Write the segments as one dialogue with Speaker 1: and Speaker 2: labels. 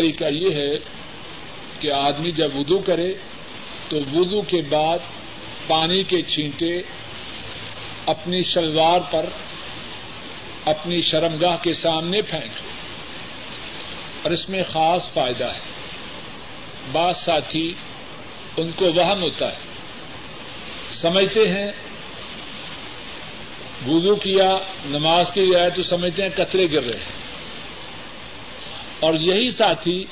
Speaker 1: طریقہ یہ ہے کہ آدمی جب وضو کرے تو وضو کے بعد پانی کے چھینٹے اپنی شلوار پر اپنی شرمگاہ کے سامنے پھینک اور اس میں خاص فائدہ ہے۔ بعض ساتھی ان کو وہم ہوتا ہے۔ سمجھتے ہیں، وضو کیا، نماز کے لیے آئے تو سمجھتے ہیں کترے گر رہے ہیں۔ اور یہی ساتھی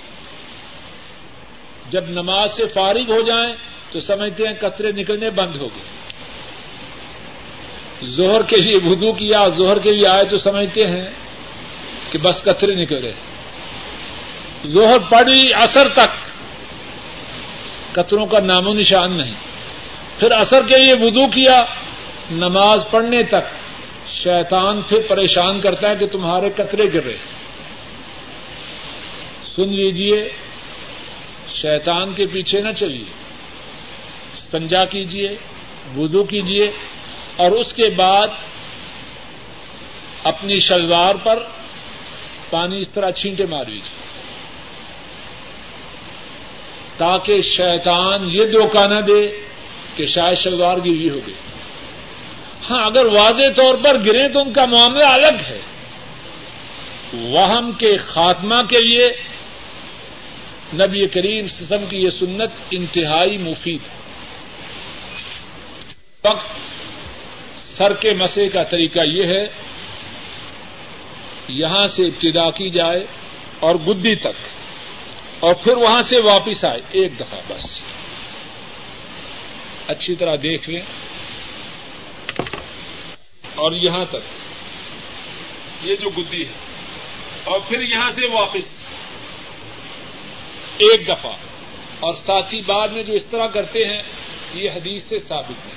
Speaker 1: جب نماز سے فارغ ہو جائیں تو سمجھتے ہیں قطرے نکلنے بند ہو گئے۔ زہر کے لیے وضو کیا زہر کے لیے آئے تو سمجھتے ہیں کہ بس قطرے نکل رہے زہر پڑی اثر تک، قطروں کا نام و نشان نہیں۔ پھر اثر کے لیے وضو کیا، نماز پڑھنے تک شیطان پھر پریشان کرتا ہے کہ تمہارے قطرے گر رہے سن لیجیے شیطان کے پیچھے نہ چلیے۔ استنجا کیجیے وضو کیجیے اور اس کے بعد اپنی شلوار پر پانی اس طرح چھینٹے مار لیجیے تاکہ شیطان یہ دھوکہ نہ دے کہ شاید شلوار گری ہو گئی۔ ہاں اگر واضح طور پر گرے تو ان کا معاملہ الگ ہے۔ وہم کے خاتمہ کے لیے نبی کریم سسم کی یہ سنت انتہائی مفید ہے۔ وقت سر کے مسے کا طریقہ یہ ہے، یہاں سے ابتدا کی جائے اور گدی تک، اور پھر وہاں سے واپس آئے، ایک دفعہ بس۔ اچھی طرح دیکھ لیں۔ اور یہاں تک، یہ جو گدی ہے، اور پھر یہاں سے واپس۔ ایک دفعہ۔ اور ساتھی بعد میں جو اس طرح کرتے ہیں، یہ حدیث سے ثابت ہے۔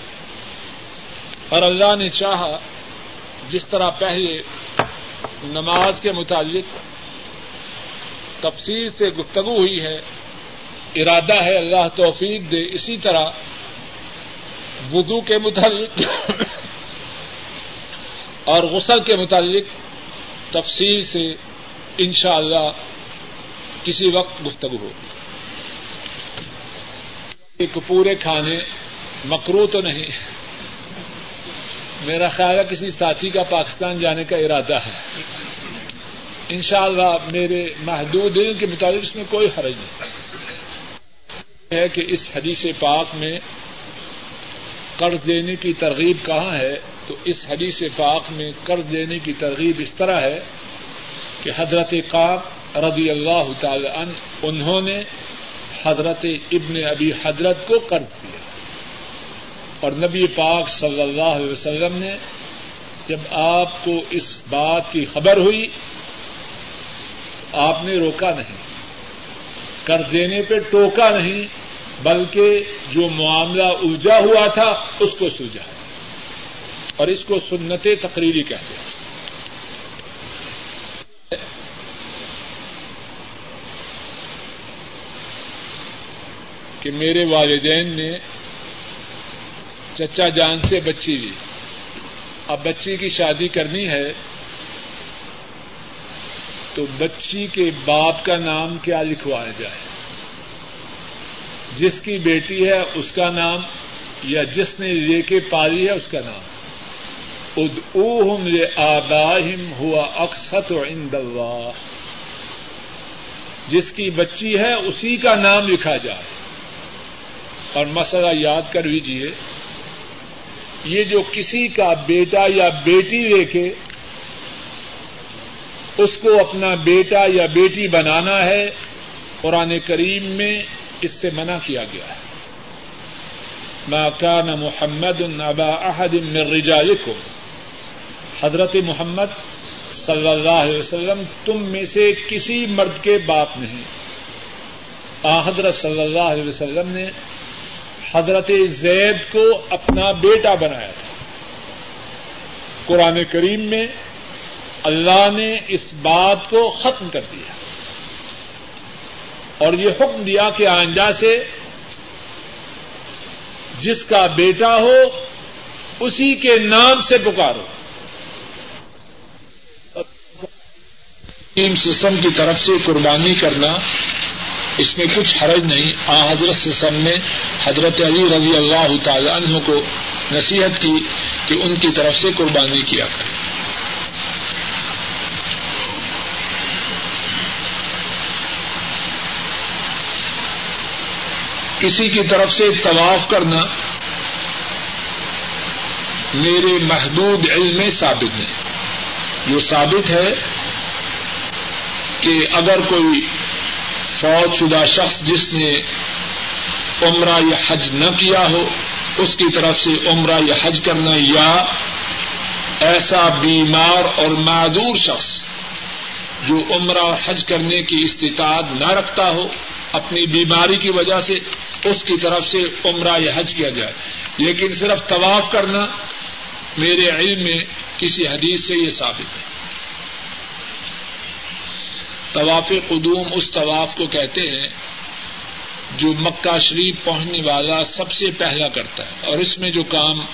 Speaker 1: اور اللہ نے چاہا جس طرح پہلے نماز کے متعلق تفصیل سے گفتگو ہوئی ہے، ارادہ ہے، اللہ توفیق دے، اسی طرح وضو کے متعلق اور غسل کے متعلق تفصیل سے انشاءاللہ اللہ کسی وقت گفتگو ہو۔ ایک پورے کھانے مکرو تو نہیں۔ میرا خیال ہے کسی ساتھی کا پاکستان جانے کا ارادہ ہے۔ انشاءاللہ میرے محدود دن کے مطابق اس میں کوئی حرج نہیں۔ ہے کہ اس حدیث پاک میں قرض دینے کی ترغیب کہاں ہے، تو اس حدیث پاک میں قرض دینے کی ترغیب اس طرح ہے کہ حضرت قاب رضی اللہ تعالی عنہ، انہوں نے حضرت ابن ابی حضرت کو قرض دیا۔ اور نبی پاک صلی اللہ علیہ وسلم نے جب آپ کو اس بات کی خبر ہوئی، تو آپ نے روکا نہیں۔ کر دینے پہ ٹوکا نہیں، بلکہ جو معاملہ الجھا ہوا تھا، اس کو سلجھا اور اس کو سنت تقریری کہتے ہیں۔ کہ میرے والدین نے چچا جان سے بچی لی اب بچی کی شادی کرنی ہے تو بچی کے باپ کا نام کیا لکھوایا جائے؟ جس کی بیٹی ہے اس کا نام یا جس نے لے کے پالی ہے اس کا نام؟ اد اوہم لے آباہم ہوا اکثت و اللہ۔ جس کی بچی ہے اسی کا نام لکھا جائے۔ اور مسئلہ یاد کر لیجیے یہ جو کسی کا بیٹا یا بیٹی لے کے اس کو اپنا بیٹا یا بیٹی بنانا ہے، قرآن کریم میں اس سے منع کیا گیا ہے۔ ما کان محمد النبا احد من رجالکم۔ حضرت محمد صلی اللہ علیہ وسلم تم میں سے کسی مرد کے باپ نہیں۔ آ، حضرت صلی اللہ علیہ وسلم نے حضرت زید کو اپنا بیٹا بنایا تھا۔ قرآن کریم میں اللہ نے اس بات کو ختم کر دیا۔ اور یہ حکم دیا کہ آئندہ سے جس کا بیٹا ہو، اسی کے نام سے پکارو۔ سسم کی طرف سے قربانی کرنا اس میں کچھ حرج نہیں۔ آ، حضرت سسم نے حضرت علی رضی اللہ تعالیٰ عنہ کو نصیحت کی کہ ان کی طرف سے قربانی کیا کر کسی کی طرف سے طواف کرنا میرے محدود علم میں ثابت نہیں۔ جو ثابت ہے کہ اگر کوئی فوج شدہ شخص جس نے عمرہ یا حج نہ کیا ہو، اس کی طرف سے عمرہ یا حج کرنا یا ایسا بیمار اور معدور شخص جو عمرہ اور حج کرنے کی استطاعت نہ رکھتا ہو، اپنی بیماری کی وجہ سے اس کی طرف سے عمرہ یا حج کیا جائے۔ لیکن صرف طواف کرنا، میرے علم میں کسی حدیث سے یہ ثابت ہے طواف قدوم اس طواف کو کہتے ہیں جو مکہ شریف پہنچنے والا سب سے پہلا کرتا ہے اور اس میں جو کام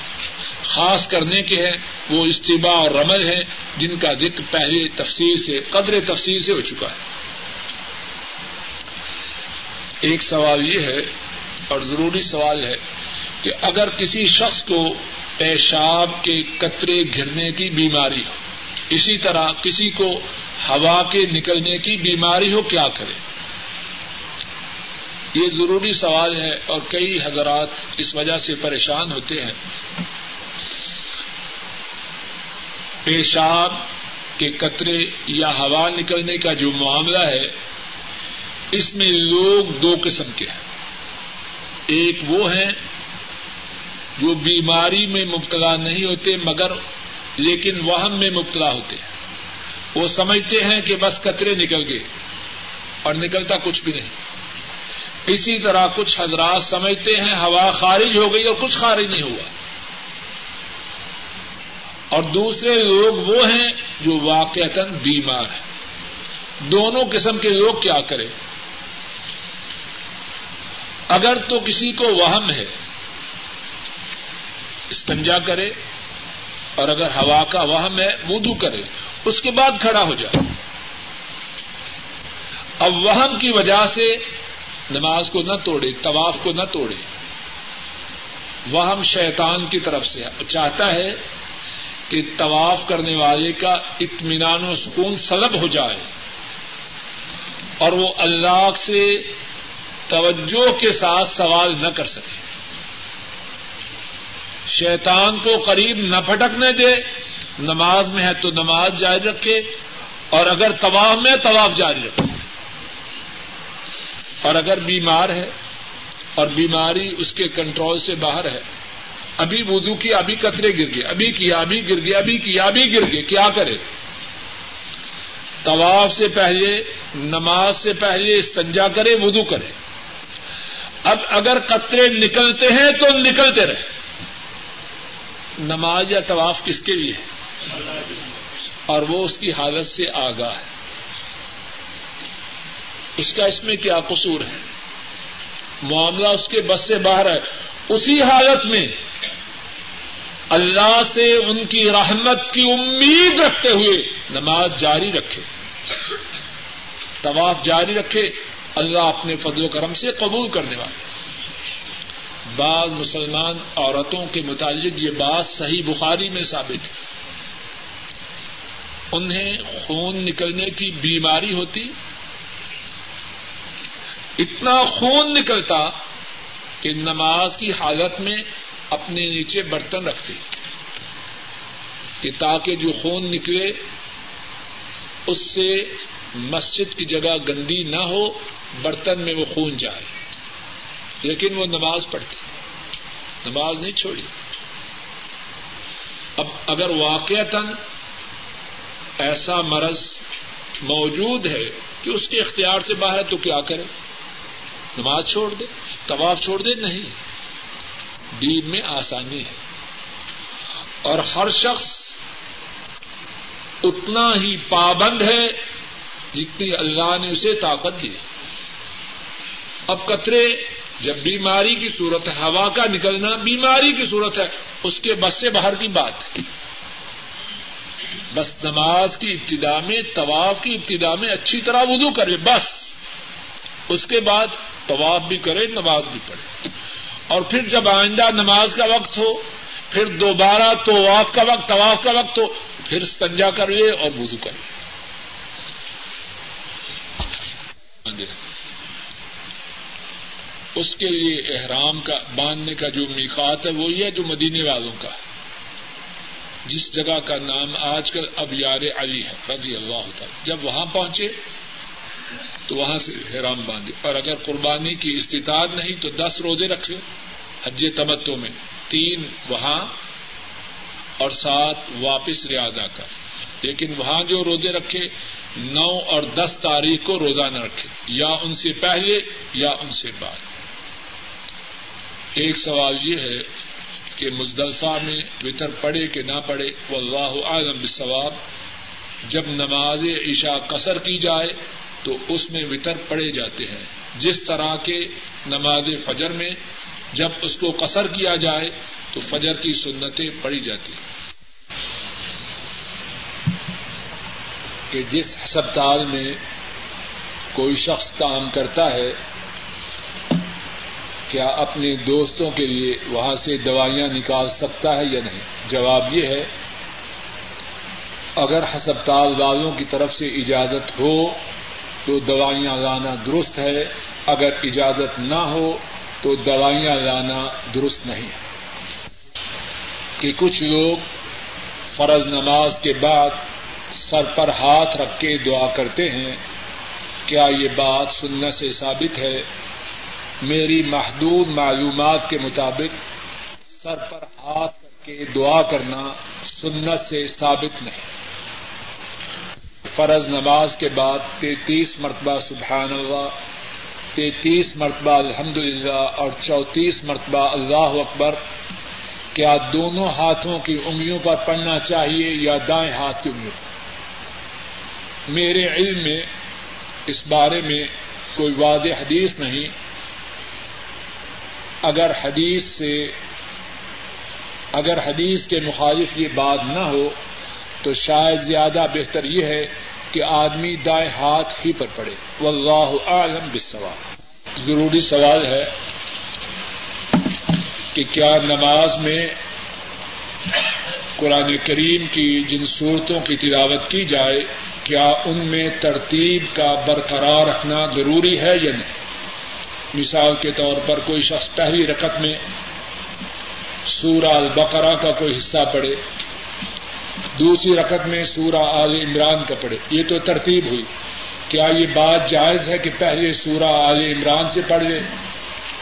Speaker 1: خاص کرنے کے ہیں، وہ استباع اور رمل ہے جن کا ذکر پہلے تفصیل سے، قدر تفصیل سے ہو چکا ہے۔ ایک سوال یہ ہے اور ضروری سوال ہے کہ اگر کسی شخص کو پیشاب کے قطرے گرنے کی بیماری ہو، اسی طرح کسی کو ہوا کے نکلنے کی بیماری ہو کیا کرے؟ یہ ضروری سوال ہے اور کئی حضرات اس وجہ سے پریشان ہوتے ہیں۔ پیشاب کے قطرے یا ہوا نکلنے کا جو معاملہ ہے، اس میں لوگ دو قسم کے ہیں۔ ایک وہ ہیں جو بیماری میں مبتلا نہیں ہوتے مگر لیکن وہم میں مبتلا ہوتے ہیں۔ وہ سمجھتے ہیں کہ بس قطرے نکل گئے اور نکلتا کچھ بھی نہیں۔ اسی طرح کچھ حضرات سمجھتے ہیں ہوا خارج ہو گئی اور کچھ خارج نہیں ہوا۔ اور دوسرے لوگ وہ ہیں جو واقع بیمار ہیں۔ دونوں قسم کے لوگ کیا کریں؟ اگر تو کسی کو وہم ہے، استنجا کرے، اور اگر ہوا کا وہم ہے، وضو کرے۔ اس کے بعد کھڑا ہو جائے۔ اب وہم کی وجہ سے نماز کو نہ توڑے، طواف کو نہ توڑے۔ وہم شیطان کی طرف سے چاہتا ہے کہ طواف کرنے والے کا اطمینان و سکون سلب ہو جائے اور وہ اللہ سے توجہ کے ساتھ سوال نہ کر سکے۔ شیطان کو قریب نہ پھٹکنے دے۔ نماز میں ہے تو نماز جاری رکھے اور اگر طواف میں طواف جاری رکھے۔ اور اگر بیمار ہے اور بیماری اس کے کنٹرول سے باہر ہے، ابھی وضو کی، ابھی قطرے گر گئے، ابھی کیا، ابھی گر گئے، ابھی کیا، ابھی گر گئے، کیا کرے؟ طواف سے پہلے، نماز سے پہلے استنجا کرے، وضو کرے۔ اب اگر قطرے نکلتے ہیں تو نکلتے رہے۔ نماز یا طواف کس کے لیے ہے؟ اور وہ اس کی حالت سے آگاہ ہے۔ اس کا اس میں کیا قصور ہے؟ معاملہ اس کے بس سے باہر ہے۔ اسی حالت میں اللہ سے ان کی رحمت کی امید رکھتے ہوئے نماز جاری رکھے۔ طواف جاری رکھے۔ اللہ اپنے فضل و کرم سے قبول کرنے والے۔ بعض مسلمان عورتوں کے متعلق یہ بات صحیح بخاری میں ثابت ہے۔ انہیں خون نکلنے کی بیماری ہوتی، اتنا خون نکلتا کہ نماز کی حالت میں اپنے نیچے برتن رکھتے، کہ تاکہ جو خون نکلے، اس سے مسجد کی جگہ گندی نہ ہو، برتن میں وہ خون جائے۔ لیکن وہ نماز پڑھتی، نماز نہیں چھوڑی۔ اب اگر واقع ایسا مرض موجود ہے کہ اس کے اختیار سے باہر ہے تو کیا کرے؟ نماز چھوڑ دے، طواف چھوڑ دے، نہیں۔ دین میں آسانی ہے۔ اور ہر شخص اتنا ہی پابند ہے جتنی اللہ نے اسے طاقت دی۔ اب قطرے، جب بیماری کی صورت ہے، ہوا کا نکلنا بیماری کی صورت ہے، اس کے بس سے باہر کی بات۔ بس نماز کی ابتدا میں، طواف کی ابتدا میں اچھی طرح وضو کرے، بس۔ اس کے بعد طواف بھی کرے، نماز بھی پڑھے۔ اور پھر جب آئندہ نماز کا وقت ہو، پھر دوبارہ طواف کا وقت، طواف کا وقت ہو، پھر سنجا کر لے اور وضو کر لے اس کے لیے احرام کا، باندھنے کا جو میقات ہے وہ یہ جو مدینے والوں کا۔ ہے جس جگہ کا نام آج کل اب یار علی ہے، رضی اللہ ہوتا جب وہاں پہنچے، تو وہاں سے حرام باندھے۔ اور اگر قربانی کی استطاعت نہیں، تو دس روزے رکھے۔ حج تمتو میں تین وہاں اور سات واپس ریاضا کا۔ لیکن وہاں جو روزے رکھے، نو اور دس تاریخ کو روزہ نہ رکھے۔ یا ان سے پہلے یا ان سے بعد۔ ایک سوال یہ ہے کہ مزدلفہ میں وطر پڑے کہ نہ پڑے وہ اللہ عالم بثواب جب نماز عشاء قصر کی جائے تو اس میں وطر پڑے جاتے ہیں۔ جس طرح کے نماز فجر میں جب اس کو قصر کیا جائے تو فجر کی سنتیں پڑی جاتی ہیں۔ کہ جس ہسپتال میں کوئی شخص کام کرتا ہے کیا اپنے دوستوں کے لیے وہاں سے دوائیاں نکال سکتا ہے یا نہیں؟ جواب یہ ہے، اگر ہسپتال والوں کی طرف سے اجازت ہو تو دوائیاں لانا درست ہے، اگر اجازت نہ ہو تو دوائیاں لانا درست نہیں کہ کچھ لوگ فرض نماز کے بعد سر پر ہاتھ رکھ کے دعا کرتے ہیں، کیا یہ بات سننے سے ثابت ہے؟ میری محدود معلومات کے مطابق سر پر ہاتھ کر کے دعا کرنا سنت سے ثابت نہیں۔ فرض نماز کے بعد تینتیس مرتبہ سبحان اللہ، تینتیس مرتبہ الحمد للہ اور چونتیس مرتبہ اللہ اکبر۔ کیا دونوں ہاتھوں کی انگلیوں پر پڑنا چاہیے یا دائیں ہاتھ کی انگلیوں پر؟ میرے علم میں اس بارے میں کوئی واضح حدیث نہیں۔ اگر حدیث سے اگر حدیث کے مخالف یہ بات نہ ہو، تو شاید زیادہ بہتر یہ ہے کہ آدمی دائیں ہاتھ ہی پر پڑے۔ واللہ عالم بالسوال ضروری سوال ہے کہ کیا نماز میں قرآن کریم کی جن صورتوں کی تلاوت کی جائے، کیا ان میں ترتیب کا برقرار رکھنا ضروری ہے یا نہیں؟ مثال کے طور پر کوئی شخص پہلی رقط میں سورہ البقرہ کا کوئی حصہ پڑے دوسری رقط میں سورہ آل عمران کا پڑھے۔ یہ تو ترتیب ہوئی کیا یہ بات جائز ہے کہ پہلے سورہ آل عمران سے پڑھے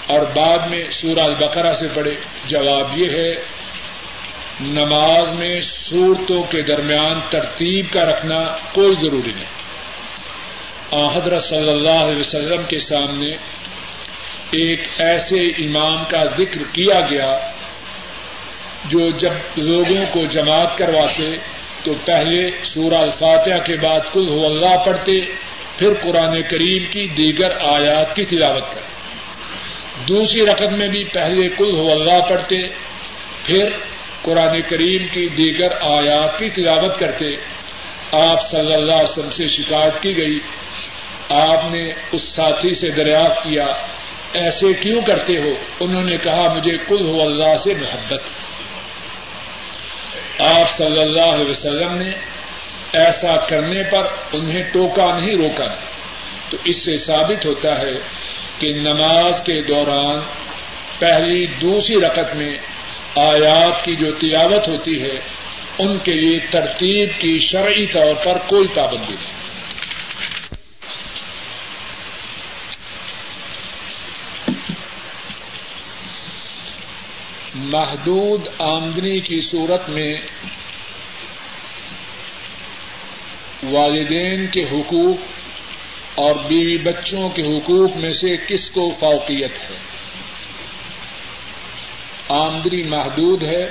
Speaker 1: اور بعد میں سورہ البقرہ سے پڑھے۔ جواب یہ ہے، نماز میں صورتوں کے درمیان ترتیب کا رکھنا کوئی ضروری نہیں۔ حضرت صلی اللہ علیہ وسلم کے سامنے ایک ایسے امام کا ذکر کیا گیا جو جب لوگوں کو جماعت کرواتے تو پہلے سورہ الفاتحہ کے بعد کل ہو اللہ پڑھتے، پھر قرآن کریم کی دیگر آیات کی تلاوت کرتے۔ دوسری رقم میں بھی پہلے کل ہو اللہ پڑھتے، پھر قرآن کریم کی دیگر آیات کی تلاوت کرتے۔ آپ صلی اللہ علیہ وسلم سے شکایت کی گئی، آپ نے اس ساتھی سے دریافت کیا ایسے کیوں کرتے ہو؟ انہوں نے کہا، مجھے کل ہو اللہ سے محبت آپ صلی اللہ علیہ وسلم نے ایسا کرنے پر انہیں ٹوکا نہیں، روکا تو اس سے ثابت ہوتا ہے کہ نماز کے دوران پہلی، دوسری رقط میں آیات کی جو تلاوت ہوتی ہے، ان کے لیے ترتیب کی شرعی طور پر کوئی پابندی نہیں۔ محدود آمدنی کی صورت میں والدین کے حقوق اور بیوی بچوں کے حقوق میں سے کس کو فوقیت ہے؟ آمدنی محدود ہے۔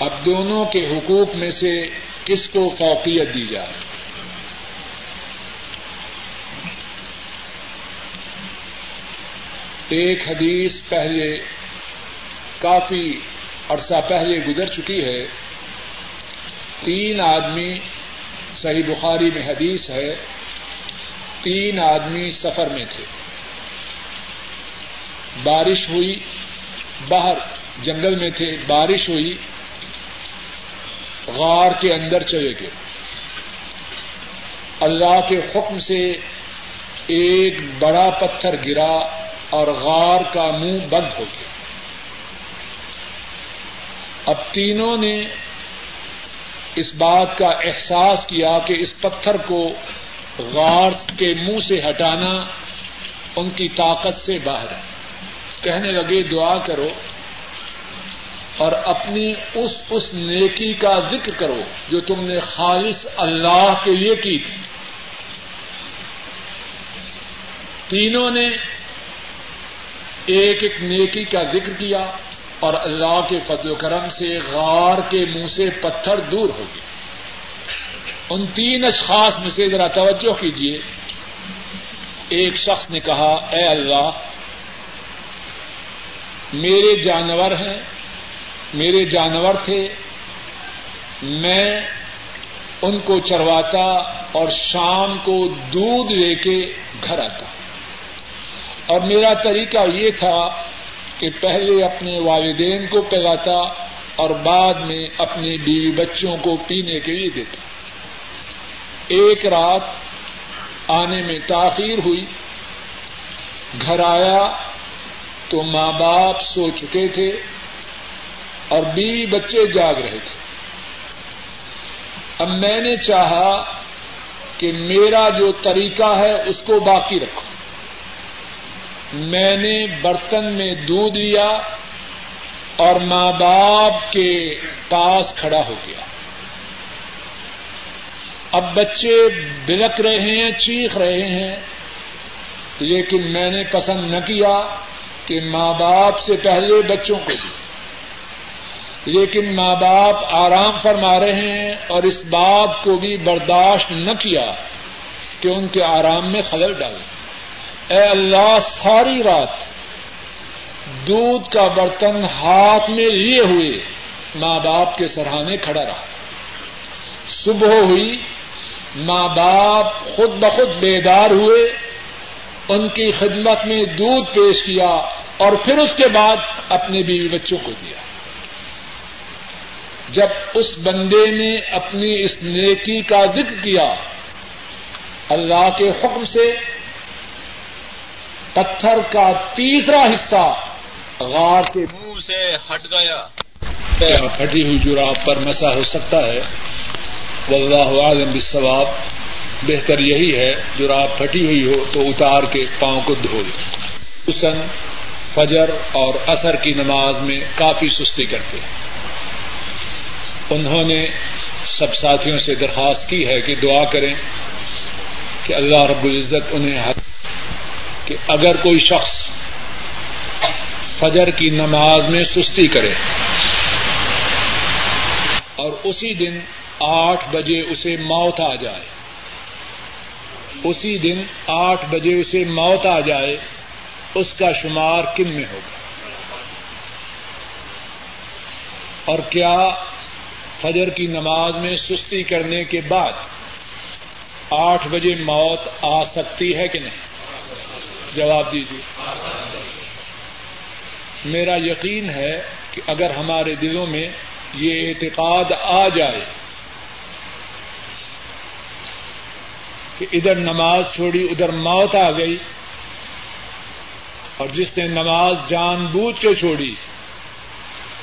Speaker 1: اب دونوں کے حقوق میں سے کس کو فوقیت دی جائے؟ ایک حدیث پہلے کافی عرصہ پہلے گزر چکی ہے۔ تین آدمی، صحیح بخاری میں حدیث ہے، تین آدمی سفر میں تھے۔ بارش ہوئی، باہر جنگل میں تھے، بارش ہوئی، غار کے اندر چلے گئے۔ اللہ کے حکم سے ایک بڑا پتھر گرا۔ اور غار کا منہ بند ہو گیا۔ اب تینوں نے اس بات کا احساس کیا کہ اس پتھر کو غار کے منہ سے ہٹانا ان کی طاقت سے باہر ہے۔ کہنے لگے، دعا کرو اور اپنی اس اس نیکی کا ذکر کرو جو تم نے خالص اللہ کے لیے کی تھی۔ تینوں نے ایک ایک نیکی کا ذکر کیا اور اللہ کے فضل و کرم سے غار کے منہ سے پتھر دور ہو گئے۔ ان تین اشخاص میں سے ذرا توجہ کیجیے ایک شخص نے کہا، اے اللہ، میرے جانور ہیں، میرے جانور تھے، میں ان کو چرواتا اور شام کو دودھ لے کے گھر آتا۔ اور میرا طریقہ یہ تھا کہ پہلے اپنے والدین کو پلاتا اور بعد میں اپنے بیوی بچوں کو پینے کے لیے دیتا۔ ایک رات آنے میں تاخیر ہوئی، گھر آیا تو ماں باپ سو چکے تھے اور بیوی بچے جاگ رہے تھے۔ اب میں نے چاہا کہ میرا جو طریقہ ہے اس کو باقی رکھو۔ میں نے برتن میں دودھ لیا اور ماں باپ کے پاس کھڑا ہو گیا۔ اب بچے بلک رہے ہیں، چیخ رہے ہیں۔ لیکن میں نے پسند نہ کیا کہ ماں باپ سے پہلے بچوں کو دی لیکن ماں باپ آرام فرما رہے ہیں اور اس بات کو بھی برداشت نہ کیا کہ ان کے آرام میں خلل ڈالے اے اللہ، ساری رات دودھ کا برتن ہاتھ میں لیے ہوئے ماں باپ کے سرحانے کھڑا رہا۔ صبح ہوئی، ماں باپ خود بخود بیدار ہوئے، ان کی خدمت میں دودھ پیش کیا اور پھر اس کے بعد اپنے بیوی بچوں کو دیا۔ جب اس بندے نے اپنی اس نیکی کا ذکر کیا، اللہ کے حکم سے پتھر کا تیسرا حصہ غار کے منہ سے ہٹ گیا۔ پھٹی ہوئی جراب پر مسا ہو سکتا ہے؟ واللہ عالم بالثواب بہتر یہی ہے جراب پھٹی ہوئی ہو تو اتار کے پاؤں کو دھو حسن فجر اور اثر کی نماز میں کافی سستی کرتے ہیں۔ انہوں نے سب ساتھیوں سے درخواست کی ہے کہ دعا کریں کہ اللہ رب العزت انہیں کہ اگر کوئی شخص فجر کی نماز میں سستی کرے اور اسی دن آٹھ بجے اسے موت آ جائے، اسی دن آٹھ بجے اسے موت آ جائے، اس کا شمار کن میں ہوگا؟ اور کیا فجر کی نماز میں سستی کرنے کے بعد آٹھ بجے موت آ سکتی ہے کہ نہیں؟ جواب دیجیے میرا یقین ہے کہ اگر ہمارے دلوں میں یہ اعتقاد آ جائے کہ ادھر نماز چھوڑی، ادھر موت آ گئی، اور جس نے نماز جان بوجھ کے چھوڑی،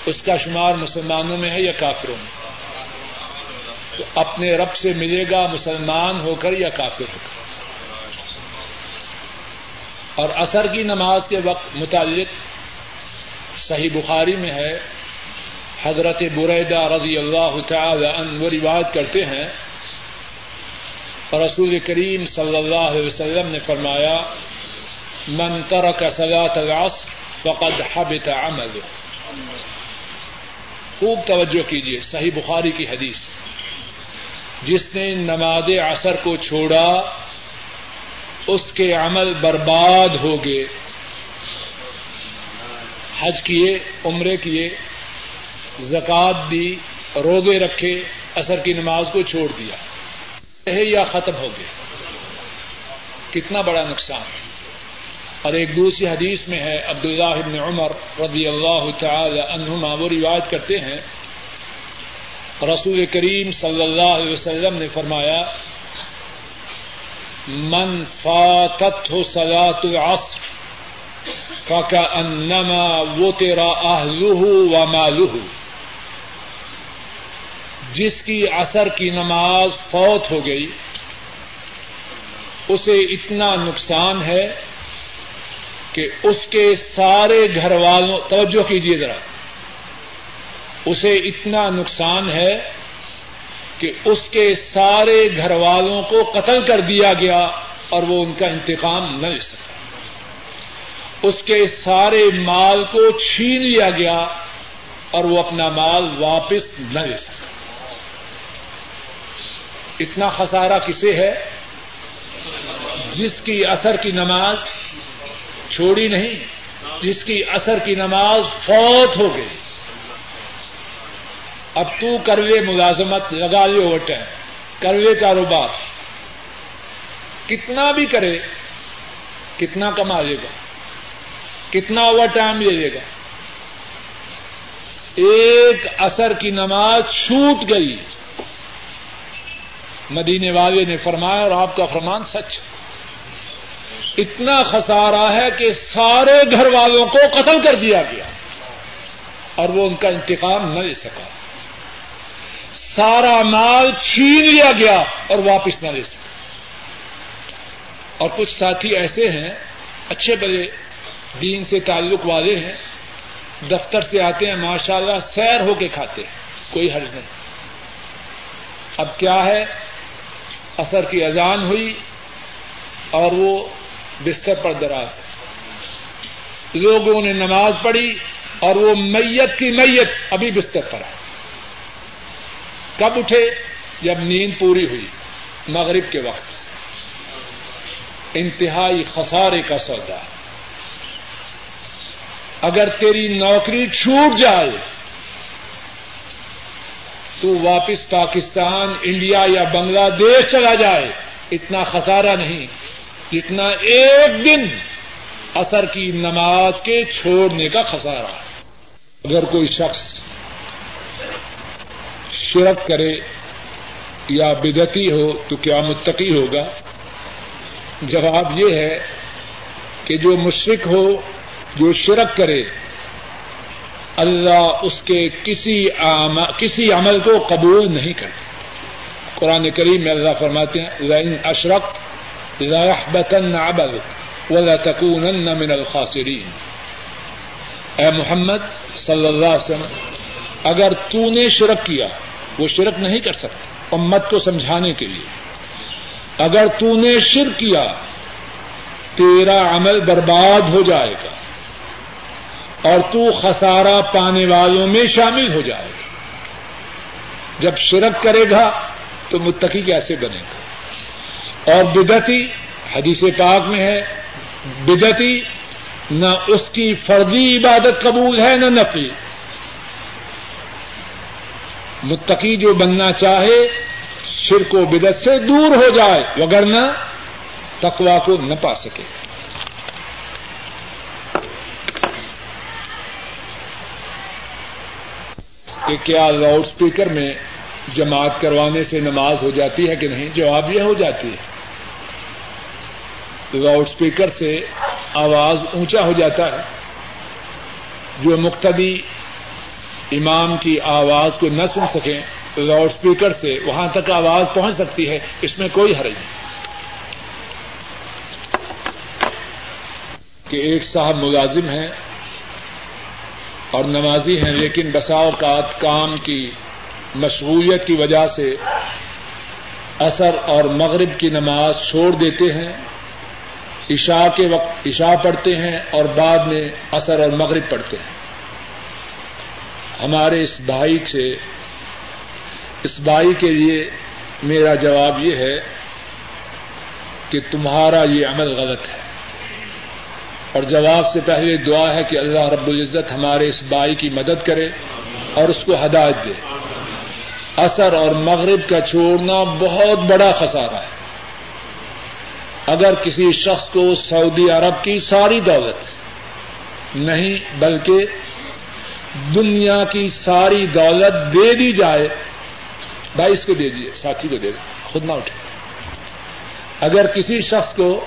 Speaker 1: اس کا شمار مسلمانوں میں ہے یا کافروں میں؟ تو اپنے رب سے ملے گا مسلمان ہو کر یا کافر ہو کر؟ اور اثر کی نماز کے وقت متعلق صحیح بخاری میں ہے، حضرت بریدہ رضی اللہ تعالی عنہ روایت کرتے ہیں۔ رسول کریم صلی اللہ علیہ وسلم نے فرمایا، من ترک صلاة العصر فقد حبط عمل خوب توجہ کیجیے صحیح بخاری کی حدیث۔ جس نے نماز عصر کو چھوڑا اس کے عمل برباد ہو گئے۔ حج کیے، عمرے کیے، زکات دی روگے رکھے اثر کی نماز کو چھوڑ دیا۔ یا ختم ہو گیا کتنا بڑا نقصان۔ اور ایک دوسری حدیث میں ہے، عبداللہ ابن عمر رضی اللہ تعالی عنہما، وہ روایت کرتے ہیں، رسول کریم صلی اللہ علیہ وسلم نے فرمایا من فاتت ہو سلاۃ العصر فکا انما وہ تیرا و مالہ جس کی اثر کی نماز فوت ہو گئی، اسے اتنا نقصان ہے کہ اس کے سارے گھر والوں، توجہ کیجیے ذرا، اسے اتنا نقصان ہے کہ اس کے سارے گھر والوں کو قتل کر دیا گیا اور وہ ان کا انتقام نہ لے سکا۔ اس کے سارے مال کو چھین لیا گیا اور وہ اپنا مال واپس نہ لے سکا۔ اتنا خسارہ کسے ہے جس کی اثر کی نماز چھوڑی نہیں، جس کی اثر کی نماز فوت ہو گئی۔ اب تو کروے ملازمت لگا لے اوور ٹائم کروے کاروبار۔ کتنا بھی کرے، کتنا کما لے گا، کتنا اوور ٹائم لے لے گا۔ ایک اثر کی نماز چھوٹ گئی۔ مدینے والے نے فرمایا اور آپ کا فرمان سچ۔ اتنا خسارا ہے کہ سارے گھر والوں کو قتل کر دیا گیا اور وہ ان کا انتقام نہ لے سکا۔ سارا مال چھین لیا گیا اور واپس نہ لے سکا اور کچھ ساتھی ایسے ہیں، اچھے بڑے دین سے تعلق والے ہیں، دفتر سے آتے ہیں ماشاء اللہ سیر ہو کے کھاتے ہیں، کوئی حرج نہیں۔ اب کیا ہے؟ اثر کی اذان ہوئی اور وہ بستر پر دراز لوگوں نے نماز پڑھی اور وہ میت کی میت ابھی بستر پر ہے۔ کب اٹھے؟ جب نیند پوری ہوئی، مغرب کے وقت۔ انتہائی خسارے کا سودا اگر تیری نوکری چھوٹ جائے، تو واپس پاکستان، انڈیا یا بنگلہ دیش چلا جائے۔ اتنا خسارہ نہیں جتنا ایک دن اثر کی نماز کے چھوڑنے کا خسارہ۔ اگر کوئی شخص شرک کرے یا بدتی ہو تو کیا متقی ہوگا؟ جواب یہ ہے کہ جو مشرق ہو، جو شرک کرے، اللہ اس کے کسی کسی عمل کو قبول نہیں کرتا۔ قرآن کریم میں اللہ فرماتے ہیں لائن اشرک ليحبطن عملك ولتكونن من الخاسرين اے محمد صلی اللہ علیہ وسلم، اگر تو نے شرک کیا وہ شرک نہیں کر سکتا امت کو سمجھانے کے لیے۔ اگر تو نے شرک کیا، تیرا عمل برباد ہو جائے گا اور تو خسارہ پانے والوں میں شامل ہو جائے گا۔ جب شرک کرے گا تو متقی کیسے بنے گا؟ اور بدتی حدیث پاک میں ہے بدتی نہ اس کی فردی عبادت قبول ہے، نہ نفی۔ متقی جو بننا چاہے، شرک و بدت سے دور ہو جائے، وگرنہ تقوا کو نہ پا سکے۔ کہ کیا لاؤڈ اسپیکر میں جماعت کروانے سے نماز ہو جاتی ہے کہ نہیں؟ جواب یہ ہو جاتی ہے۔ لاؤڈ اسپیکر سے آواز اونچا ہو جاتا ہے۔ جو مقتدی امام کی آواز کو نہ سن سکیں، لاؤڈ اسپیکر سے وہاں تک آواز پہنچ سکتی ہے، اس میں کوئی حرج نہیں۔ کہ ایک صاحب ملازم ہیں اور نمازی ہیں، لیکن بسا اوقات کام کی مشغولیت کی وجہ سے اثر اور مغرب کی نماز چھوڑ دیتے ہیں، عشاء کے وقت عشاء پڑھتے ہیں اور بعد میں اثر اور مغرب پڑھتے ہیں۔ ہمارے اس بھائی سے، اس بھائی کے لیے میرا جواب یہ ہے کہ تمہارا یہ عمل غلط ہے۔ اور جواب سے پہلے دعا ہے کہ اللہ رب العزت ہمارے اس بھائی کی مدد کرے اور اس کو ہدایت دے۔ اثر اور مغرب کا چھوڑنا بہت بڑا خسارہ ہے۔ اگر کسی شخص کو سعودی عرب کی ساری دولت نہیں، بلکہ دنیا کی ساری دولت دے دی جائے، بھائی اس کو دے دیجیے ساتھی کو دے دیں خود نہ اٹھے۔ اگر کسی شخص کو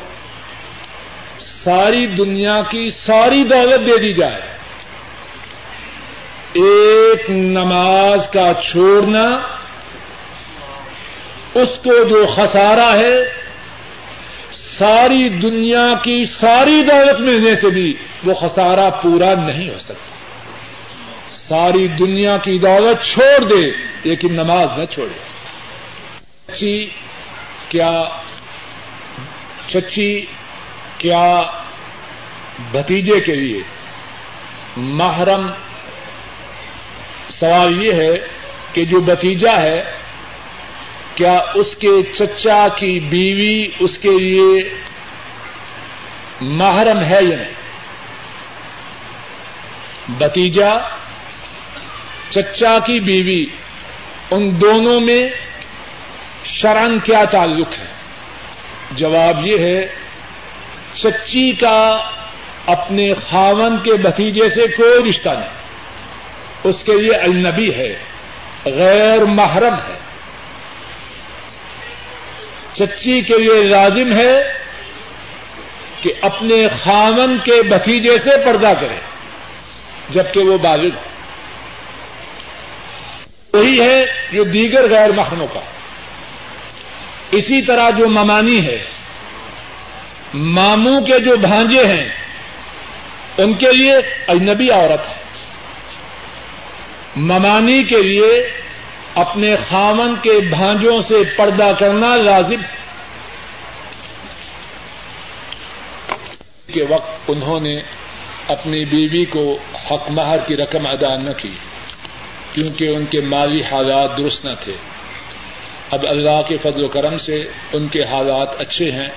Speaker 1: ساری دنیا کی ساری دولت دے دی جائے، ایک نماز کا چھوڑنا، اس کو جو خسارہ ہے، ساری دنیا کی ساری دولت ملنے سے بھی وہ خسارہ پورا نہیں ہو سکتا۔ ساری دنیا کی دولت چھوڑ دے، لیکن نماز نہ چھوڑے۔ چچی کیا چچی کیا بھتیجے کے لیے محرم؟ سوال یہ ہے کہ جو بتیجا ہے، کیا اس کے چچا کی بیوی اس کے لیے محرم ہے یا نہیں؟ بتیجا چچا کی بیوی، ان دونوں میں شرن کیا تعلق ہے؟ جواب یہ ہے، چچی کا اپنے خاون کے بتیجے سے کوئی رشتہ نہیں۔ اس کے لیے النبی ہے، غیر محرم ہے۔ چچی کے لیے لازم ہے کہ اپنے خامن کے بتیجے سے پردہ کرے، جبکہ وہ بالغ ہو۔ وہی ہے جو دیگر غیر محرموں کا اسی طرح جو ممانی ہے، ماموں کے جو بھانجے ہیں، ان کے لیے اجنبی عورت ہے۔ ممانی کے لیے اپنے خامن کے بھانجوں سے پردہ کرنا لازم کے وقت انہوں نے اپنی بیوی کو حق مہر کی رقم ادا نہ کی۔ کیونکہ ان کے مالی حالات درست نہ تھے۔ اب اللہ کے فضل و کرم سے ان کے حالات اچھے ہیں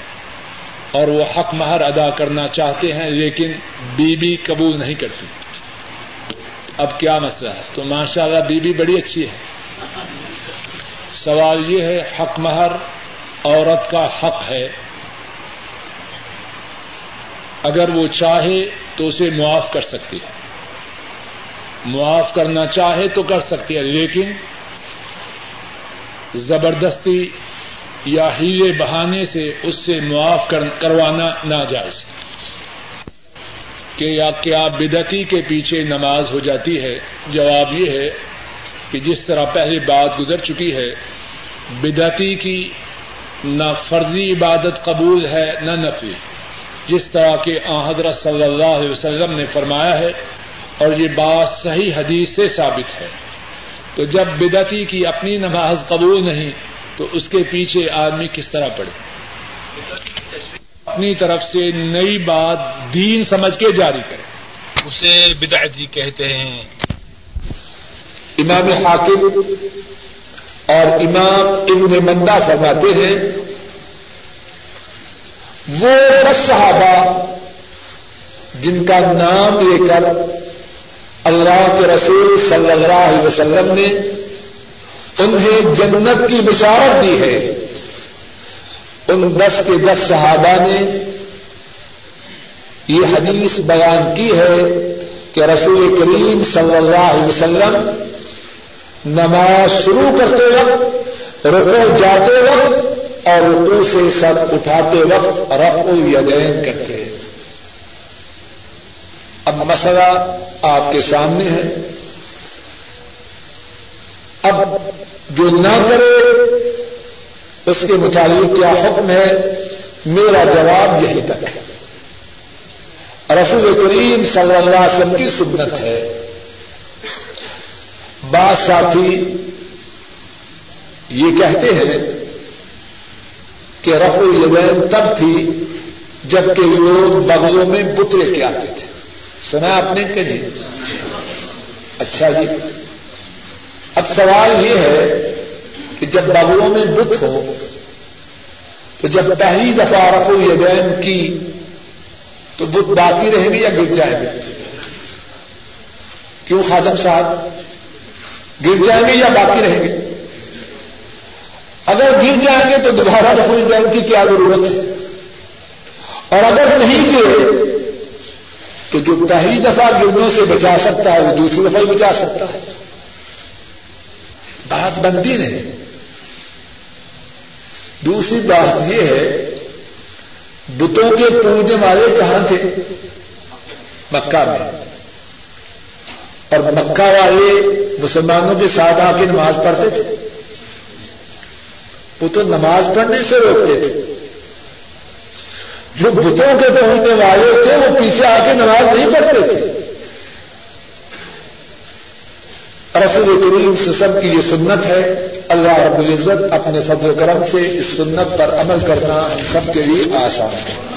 Speaker 1: اور وہ حق مہر ادا کرنا چاہتے ہیں، لیکن بیوی قبول نہیں کرتی۔ اب کیا مسئلہ ہے؟ تو ماشاء اللہ بیوی بڑی اچھی ہے۔ سوال یہ ہے، حق مہر عورت کا حق ہے۔ اگر وہ چاہے تو اسے معاف کر سکتی ہے۔ معاف کرنا چاہے تو کر سکتی ہے، لیکن زبردستی یا ہیلے بہانے سے اس سے معاف کروانا ناجائز۔ کہ یا کیا بدتی کے پیچھے نماز ہو جاتی ہے، جواب یہ ہے کہ جس طرح پہلے بات گزر چکی ہے بدتی کی نہ فرضی عبادت قبول ہے، نہ نفی۔ جس طرح کے حضرت صلی اللہ علیہ وسلم نے فرمایا ہے اور یہ بات صحیح حدیث سے ثابت ہے۔ تو جب بدتی کی اپنی نماز قبول نہیں تو اس کے پیچھے آدمی کس طرح پڑے؟ اپنی طرف سے نئی بات دین سمجھ کے جاری کرے۔
Speaker 2: اسے بدعت جی کہتے ہیں۔
Speaker 1: امام حاکم اور امام ابن مندہ فرماتے ہیں وہ دس صحابہ جن کا نام لے کر اللہ کے رسول صلی اللہ علیہ وسلم نے انہیں جنت کی بشارت دی ہے۔ ان دس کے دس صحابہ نے یہ حدیث بیان کی ہے کہ رسول کریم صلی اللہ علیہ وسلم نماز شروع کرتے وقت رکو جاتے وقت اور رکو سے سر اٹھاتے وقت رف الیدین کرتے۔ اب مسئلہ آپ کے سامنے ہے۔ اب جو نہ کرے، اس کے متعلق کیا حکم ہے؟ میرا جواب یہی تک ہے۔ رسول کریم صلی اللہ علیہ وسلم کی سنت ہے۔ بعض ساتھی یہ کہتے ہیں کہ رف الدین تب تھی جبکہ لوگ بغلوں میں بت لے کے آتے تھے۔ سنا آپ نے کہ جی اچھا جی۔ اب سوال یہ ہے کہ جب بغلوں میں بت ہو، تو جب پہلی دفعہ رف الدین کی، تو بت باقی رہے گی یا گر جائے گی؟ کیوں خاطم صاحب؟ گر جائیں گے یا باقی رہیں گے؟ اگر گر جائیں گے تو دوبارہ رفوز دین کی کیا ضرورت ہے؟ اور اگر نہیں گرے تو جو پہلی دفعہ گردوں سے بچا سکتا ہے، وہ دوسری دفعہ بچا سکتا ہے۔ بات بنتی نہیں۔ دوسری بات یہ ہے، بتوں کے پوجنے والے کہاں تھے؟ مکہ میں۔ اور مکہ والے مسلمانوں کے ساتھ آ کے نماز پڑھتے تھے۔ وہ تو نماز پڑھنے سے روکتے تھے۔ جو بتوں کے پہنچنے والے تھے، وہ پیچھے آ کے نماز نہیں پڑھتے تھے۔ رسول کریم سب کی یہ سنت ہے، اللہ رب العزت اپنے فضل کرم سے اس سنت پر عمل کرنا ہم سب کے لیے آسان ہے۔